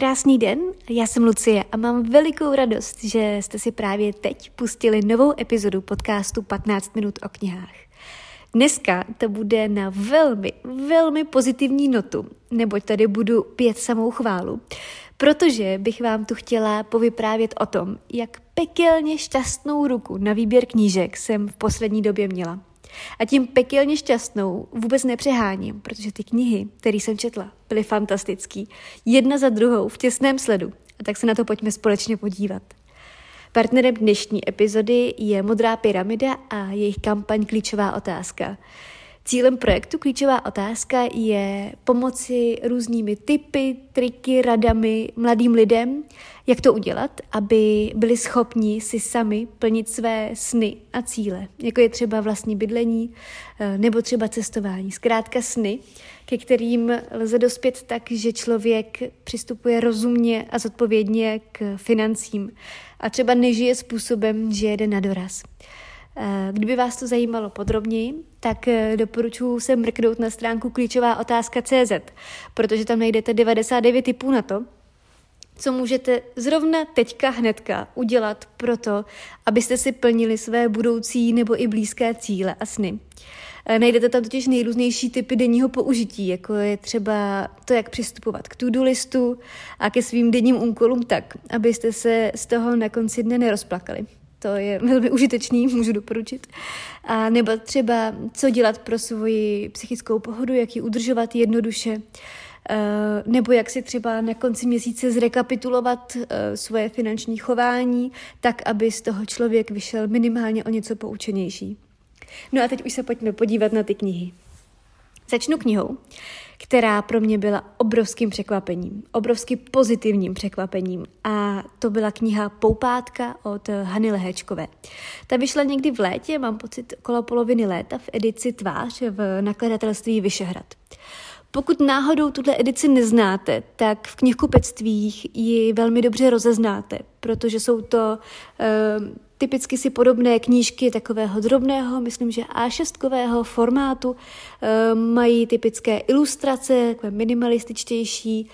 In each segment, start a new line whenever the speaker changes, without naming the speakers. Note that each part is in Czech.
Krásný den, já jsem Lucie a mám velikou radost, že jste si právě teď pustili novou epizodu podcastu 15 minut o knihách. Dneska to bude na velmi, velmi pozitivní notu, neboť tady budu pět samou chválu, protože bych vám tu chtěla povyprávět o tom, jak pekelně šťastnou ruku na výběr knížek jsem v poslední době měla. A tím pekelně šťastnou vůbec nepřeháním, protože ty knihy, které jsem četla, byly fantastický. Jedna za druhou v těsném sledu. A tak se na to pojďme společně podívat. Partnerem dnešní epizody je Modrá pyramida a jejich kampaň Klíčová otázka. Cílem projektu Klíčová otázka je pomoci různými typy, triky, radami mladým lidem, jak to udělat, aby byli schopni si sami plnit své sny a cíle, jako je třeba vlastní bydlení eh, nebo třeba cestování. Zkrátka sny, ke kterým lze dospět tak, že člověk přistupuje rozumně a zodpovědně k financím a třeba nežije způsobem, že jede na doraz. Eh, kdyby vás to zajímalo podrobněji, tak eh, doporučuji se mrknout na stránku klíčová otázka CZ, protože tam najdete 99 typů na to, co můžete zrovna teďka hnedka udělat pro to, abyste si plnili své budoucí nebo i blízké cíle a sny. Eh, najdete tam totiž nejrůznější typy denního použití, jako je třeba to, jak přistupovat k to-do listu a ke svým denním úkolům tak, abyste se z toho na konci dne nerozplakali. To je velmi užitečný, můžu doporučit. A nebo třeba, co dělat pro svoji psychickou pohodu, jak ji udržovat jednoduše. Eh, nebo jak si třeba na konci měsíce zrekapitulovat eh, svoje finanční chování, tak aby z toho člověk vyšel minimálně o něco poučenější. No a teď už se pojďme podívat na ty knihy. Začnu knihou, která pro mě byla obrovským překvapením, obrovsky pozitivním překvapením a to byla kniha Poupátka od Hany Lehečkové. Ta vyšla někdy v létě, mám pocit okolo poloviny léta v edici Tvář v nakladatelství Vyšehrad. Pokud náhodou tuhle edici neznáte, tak v knihkupectvích ji velmi dobře rozeznáte, protože jsou to uh, typicky si podobné knížky takového drobného, myslím, že A6 formátu, uh, mají typické ilustrace, takové minimalističtější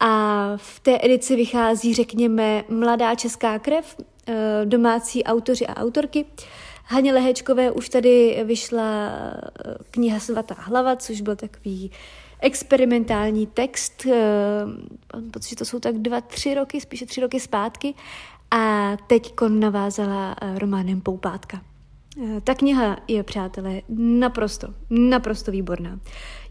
a v té edici vychází, řekněme, mladá česká krev, uh, domácí autoři a autorky. Haně Lehečkové už tady vyšla kniha Svatá hlava, což byl takový experimentální text, eh, mám pocit, že to jsou tak dva, tři roky, spíše tři roky zpátky a teď navázala eh, románem Poupátka. Eh, ta kniha je, přátelé, naprosto, naprosto výborná.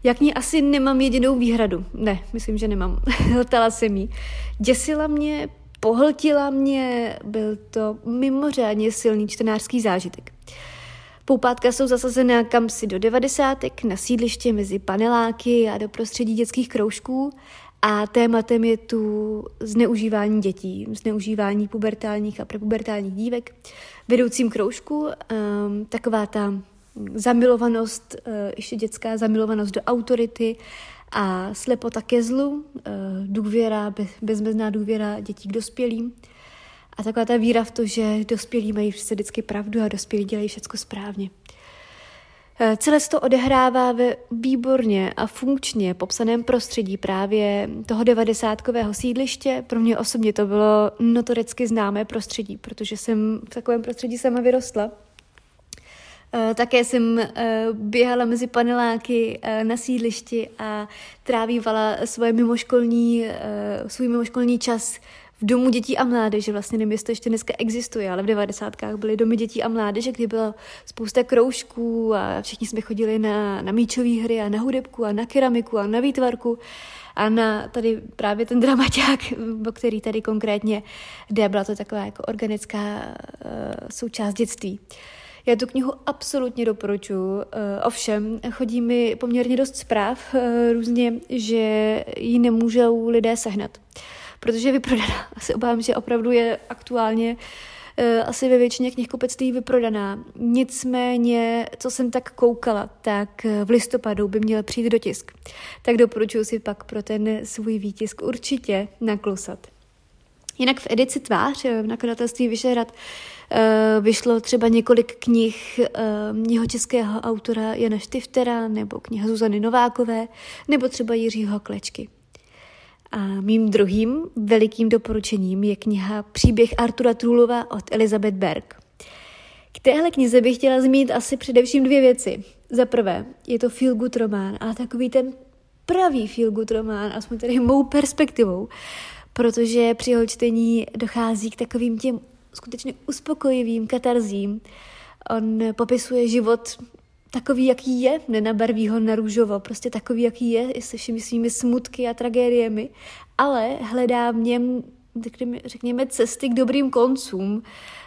Já k ní asi nemám jedinou výhradu. Ne, myslím, že nemám. Hltala jsem jí. Děsila mě, pohltila mě, byl to mimořádně silný čtenářský zážitek. Poupátka jsou zasazená kamsi do devadesátek na sídliště mezi paneláky a do prostředí dětských kroužků a tématem je tu zneužívání dětí, zneužívání pubertálních a prepubertálních dívek. Vedoucím kroužku um, taková ta zamilovanost, uh, ještě dětská zamilovanost do autority a slepota ke zlu, uh, důvěra, bez, bezmezná důvěra dětí k dospělým. A taková ta víra v to, že dospělí mají vždycky pravdu a dospělí dělají všechno správně. E, celé se to odehrává ve výborně a funkčně popsaném prostředí právě toho devadesátkového sídliště. Pro mě osobně to bylo notoricky známé prostředí, protože jsem v takovém prostředí sama vyrostla. E, také jsem e, běhala mezi paneláky na sídlišti a trávívala svoje mimoškolní, svůj mimoškolní čas v domu dětí a mládeže, vlastně nevím, jestli to ještě dneska existuje, ale v devadesátkách byly domy dětí a mládeže, kdy byla spousta kroužků a všichni jsme chodili na, na míčové hry a na hudebku a na keramiku a na výtvarku a na tady právě ten dramaťák, o který tady konkrétně jde, byla to taková jako organická uh, součást dětství. Já tu knihu absolutně doporučuji, uh, ovšem chodí mi poměrně dost zpráv uh, různě, že ji nemůžou lidé sehnat. Protože je vyprodaná. Asi obávám, že opravdu je aktuálně uh, asi ve většině knihkupectví vyprodaná. Nicméně, co jsem tak koukala, tak eh, v listopadu by měl přijít do tisk. Tak doporučuji si pak pro ten svůj výtisk určitě naklusat. Jinak v edici Tvář eh, v nakladatelství Vyšehrad vyšlo třeba několik knih jeho českého autora Jana Štiftera nebo kniha Zuzany Novákové nebo třeba Jiřího Klečky. A mým druhým velikým doporučením je kniha Příběh Artura Trulova od Elizabeth Berg. K téhle knize bych chtěla zmínit asi především dvě věci. Za prvé, je to feel good román a takový ten pravý feel good román, aspoň tedy mou perspektivou, protože při jeho čtení dochází k takovým těm skutečně uspokojivým katarzím. On popisuje život takový, jaký je, nenabarví ho na růžovo, prostě takový, jaký je, se všemi svými smutky a tragédiemi, ale hledá v něm, řekněme, cesty k dobrým koncům.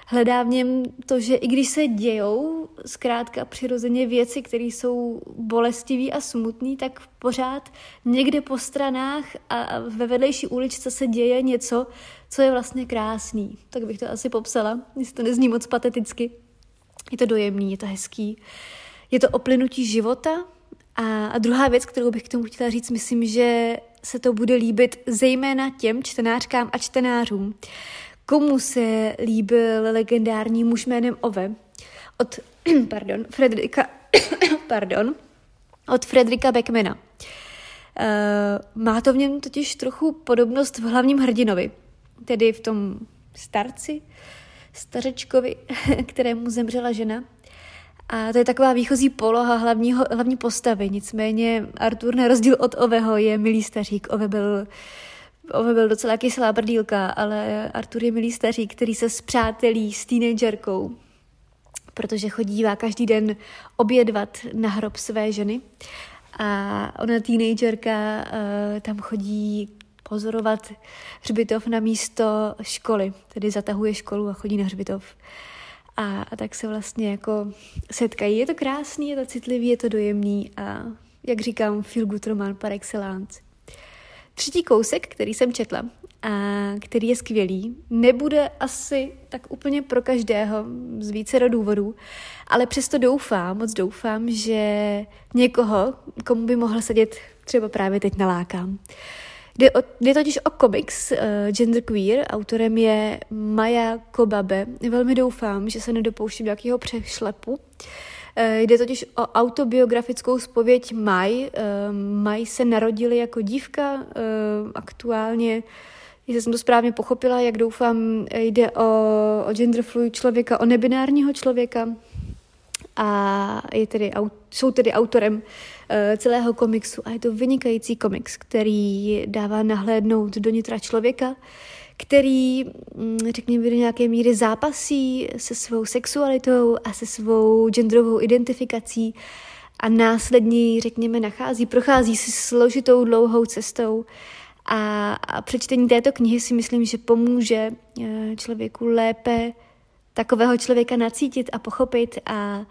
Hledá v něm to, že i když se dějou zkrátka přirozeně věci, které jsou bolestivé a smutné, tak pořád někde po stranách a ve vedlejší uličce se děje něco, co je vlastně krásný. Tak bych to asi popsala, jestli to nezní moc pateticky. Je to dojemný, je to hezký. Je to oplynutí života. A, a druhá věc, kterou bych k tomu chtěla říct, myslím, že se to bude líbit zejména těm čtenářkám a čtenářům, komu se líbil legendární muž jménem Ove od, pardon, Frederika, pardon, od Fredrika Beckmana. Uh, má to v něm totiž trochu podobnost v hlavním hrdinovi, tedy v tom starci, stařečkovi, kterému zemřela žena. A to je taková výchozí poloha hlavního, hlavní postavy. Nicméně Artur na rozdíl od Oveho je milý stařík. Ove byl, Ove byl docela kyslá brdílka, ale Artur je milý stařík, který se zpřátelí s teenagerkou, protože chodívá každý den obědvat na hrob své ženy. A ona, teenagerka, uh, tam chodí pozorovat hřbitov na místo školy, tedy zatahuje školu a chodí na hřbitov. A, a tak se vlastně jako setkají. Je to krásný, je to citlivý, je to dojemný a jak říkám, feel good román par excellence. Třetí kousek, který jsem četla a který je skvělý, nebude asi tak úplně pro každého z více důvodů, ale přesto doufám, moc doufám, že někoho, komu by mohl sedět třeba právě teď nalákám. Jde, o, jde totiž o komiks uh, Genderqueer, autorem je Maja Kobabe. Velmi doufám, že se nedopouštím nějakého přešlepu. Uh, jde totiž o autobiografickou spověď Maj. Uh, Maj se narodili jako dívka, aktuálně jestli jsem to správně pochopila, jak doufám, jde o, o genderfluid člověka, o nebinárního člověka a je tedy, jsou tedy autorem Eh, celého komiksu a je to vynikající komiks, který dává nahlédnout do nitra člověka, který, mm, řekněme, do nějaké míry zápasí se svou sexualitou a se svou genderovou identifikací a následně řekněme, nachází, prochází si složitou dlouhou cestou. A, a přečtení této knihy si myslím, že pomůže eh, člověku lépe takového člověka nacítit a pochopit a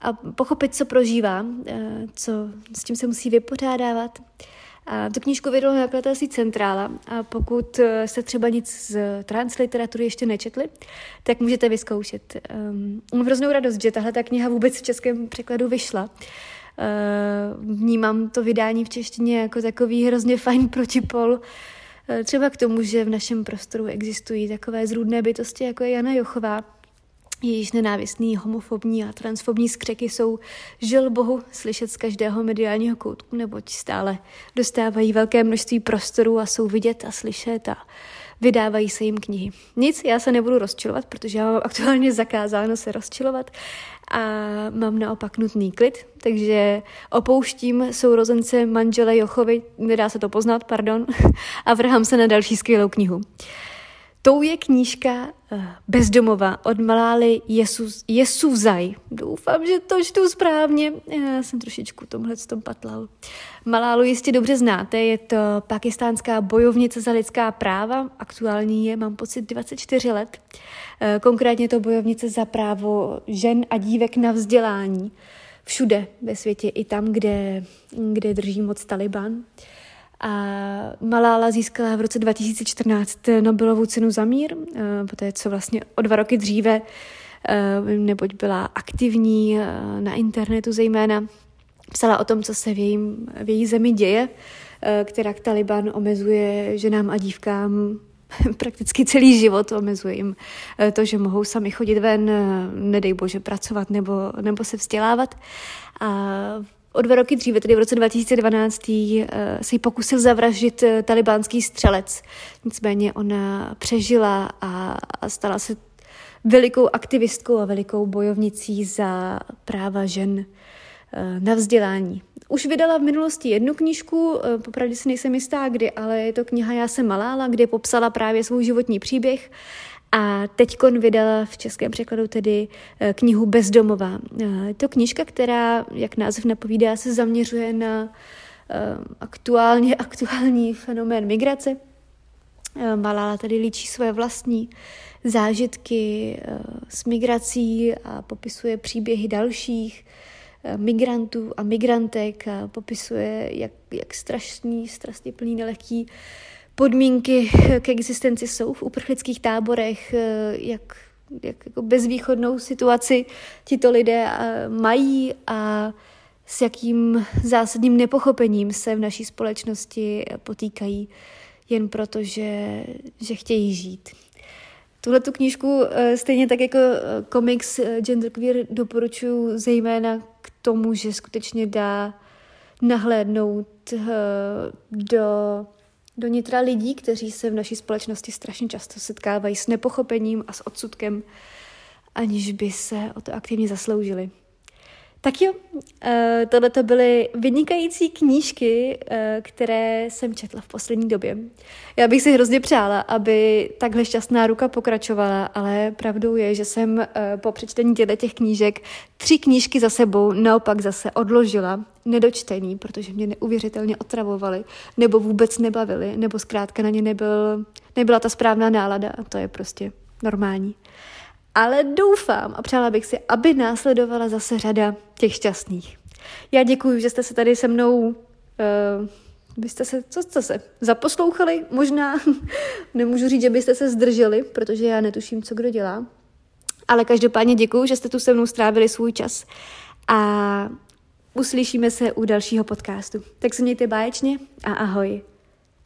a pochopit, co prožívá, eh, co, s tím se musí vypořádávat. A tu knížku vydalo nakladatelství Centrála a pokud eh, jste třeba nic z transliteratury ještě nečetli, tak můžete vyzkoušet. Um, mám hroznou radost, že tahle ta kniha vůbec v českém překladu vyšla. Uh, vnímám to vydání v češtině jako takový hrozně fajn protipol uh, třeba k tomu, že v našem prostoru existují takové zrůdné bytosti, jako je Jana Jochová, Jejíž nenávistný, homofobní a transfobní skřeky jsou žil bohu slyšet z každého mediálního koutku, neboť stále dostávají velké množství prostoru a jsou vidět a slyšet a vydávají se jim knihy. Nic, já se nebudu rozčilovat, protože já mám aktuálně zakázáno se rozčilovat a mám naopak nutný klid, takže opouštím sourozence manžele Jochovi, nedá se to poznat, pardon, a vrhám se na další skvělou knihu. Tou je knížka eh, Bezdomova od Malály Jesuzaj. Doufám, že to čtu správně. Já jsem trošičku tomhle tom patlal. Malálu jistě dobře znáte, je to pakistánská bojovnice za lidská práva. Aktuální je, mám pocit, 24 let. Eh, konkrétně to bojovnice za právo žen a dívek na vzdělání. Všude ve světě, i tam, kde, kde drží moc Taliban. A Malala získala v roce 2014 Nobelovu cenu za mír, eh, poté co vlastně o dva roky dříve, eh, neboť byla aktivní eh, na internetu zejména, psala o tom, co se v, jejím, v její zemi děje, která Taliban omezuje ženám a dívkám prakticky celý život, omezuje jim to, že mohou sami chodit ven, nedej bože pracovat nebo, nebo se vzdělávat. A O dva roky dříve, tedy v roce 2012, uh, se jí pokusil zavraždit uh, talibánský střelec. Nicméně ona přežila a, stala se velikou aktivistkou a velikou bojovnicí za práva žen uh, na vzdělání. Už vydala v minulosti jednu knížku, popravdě si nejsem jistá kdy, ale je to kniha Já jsem malála, kde popsala právě svůj životní příběh a teďkon vydala v českém překladu tedy eh, knihu Bezdomová. Eh, je to knížka, která, jak název napovídá, se zaměřuje na eh, aktuálně aktuální fenomén migrace. Malala tedy líčí své vlastní zážitky s migrací a popisuje příběhy dalších migrantů a migrantek a popisuje, jak, jak strašný, strašně plný, nelehký podmínky k existenci jsou v uprchlických táborech, eh, jak, jak jako bezvýchodnou situaci tito lidé eh, mají a s jakým zásadním nepochopením se v naší společnosti potýkají jen proto, že, že chtějí žít. Tuhle tu knížku eh, stejně tak jako komiks Genderqueer doporučuji zejména k tomu, že skutečně dá nahlédnout do do nitra lidí, kteří se v naší společnosti strašně často setkávají s nepochopením a s odsudkem, aniž by se o to aktivně zasloužili. Tak jo, eh, tohle to byly vynikající knížky, eh, které jsem četla v poslední době. Já bych si hrozně přála, aby takhle šťastná ruka pokračovala, ale pravdou je, že jsem eh, po přečtení těchto těch knížek tři knížky za sebou naopak zase odložila, nedočtený, protože mě neuvěřitelně otravovaly, nebo vůbec nebavily, nebo zkrátka na ně nebyl, nebyla ta správná nálada a to je prostě normální ale doufám a přála bych si, aby následovala zase řada těch šťastných. Já děkuji, že jste se tady se mnou, uh, vy jste se, co jste se, zaposlouchali, možná, nemůžu říct, že byste se zdrželi, protože já netuším, co kdo dělá, ale každopádně děkuji, že jste tu se mnou strávili svůj čas a uslyšíme se u dalšího podcastu. Tak se mějte báječně a ahoj.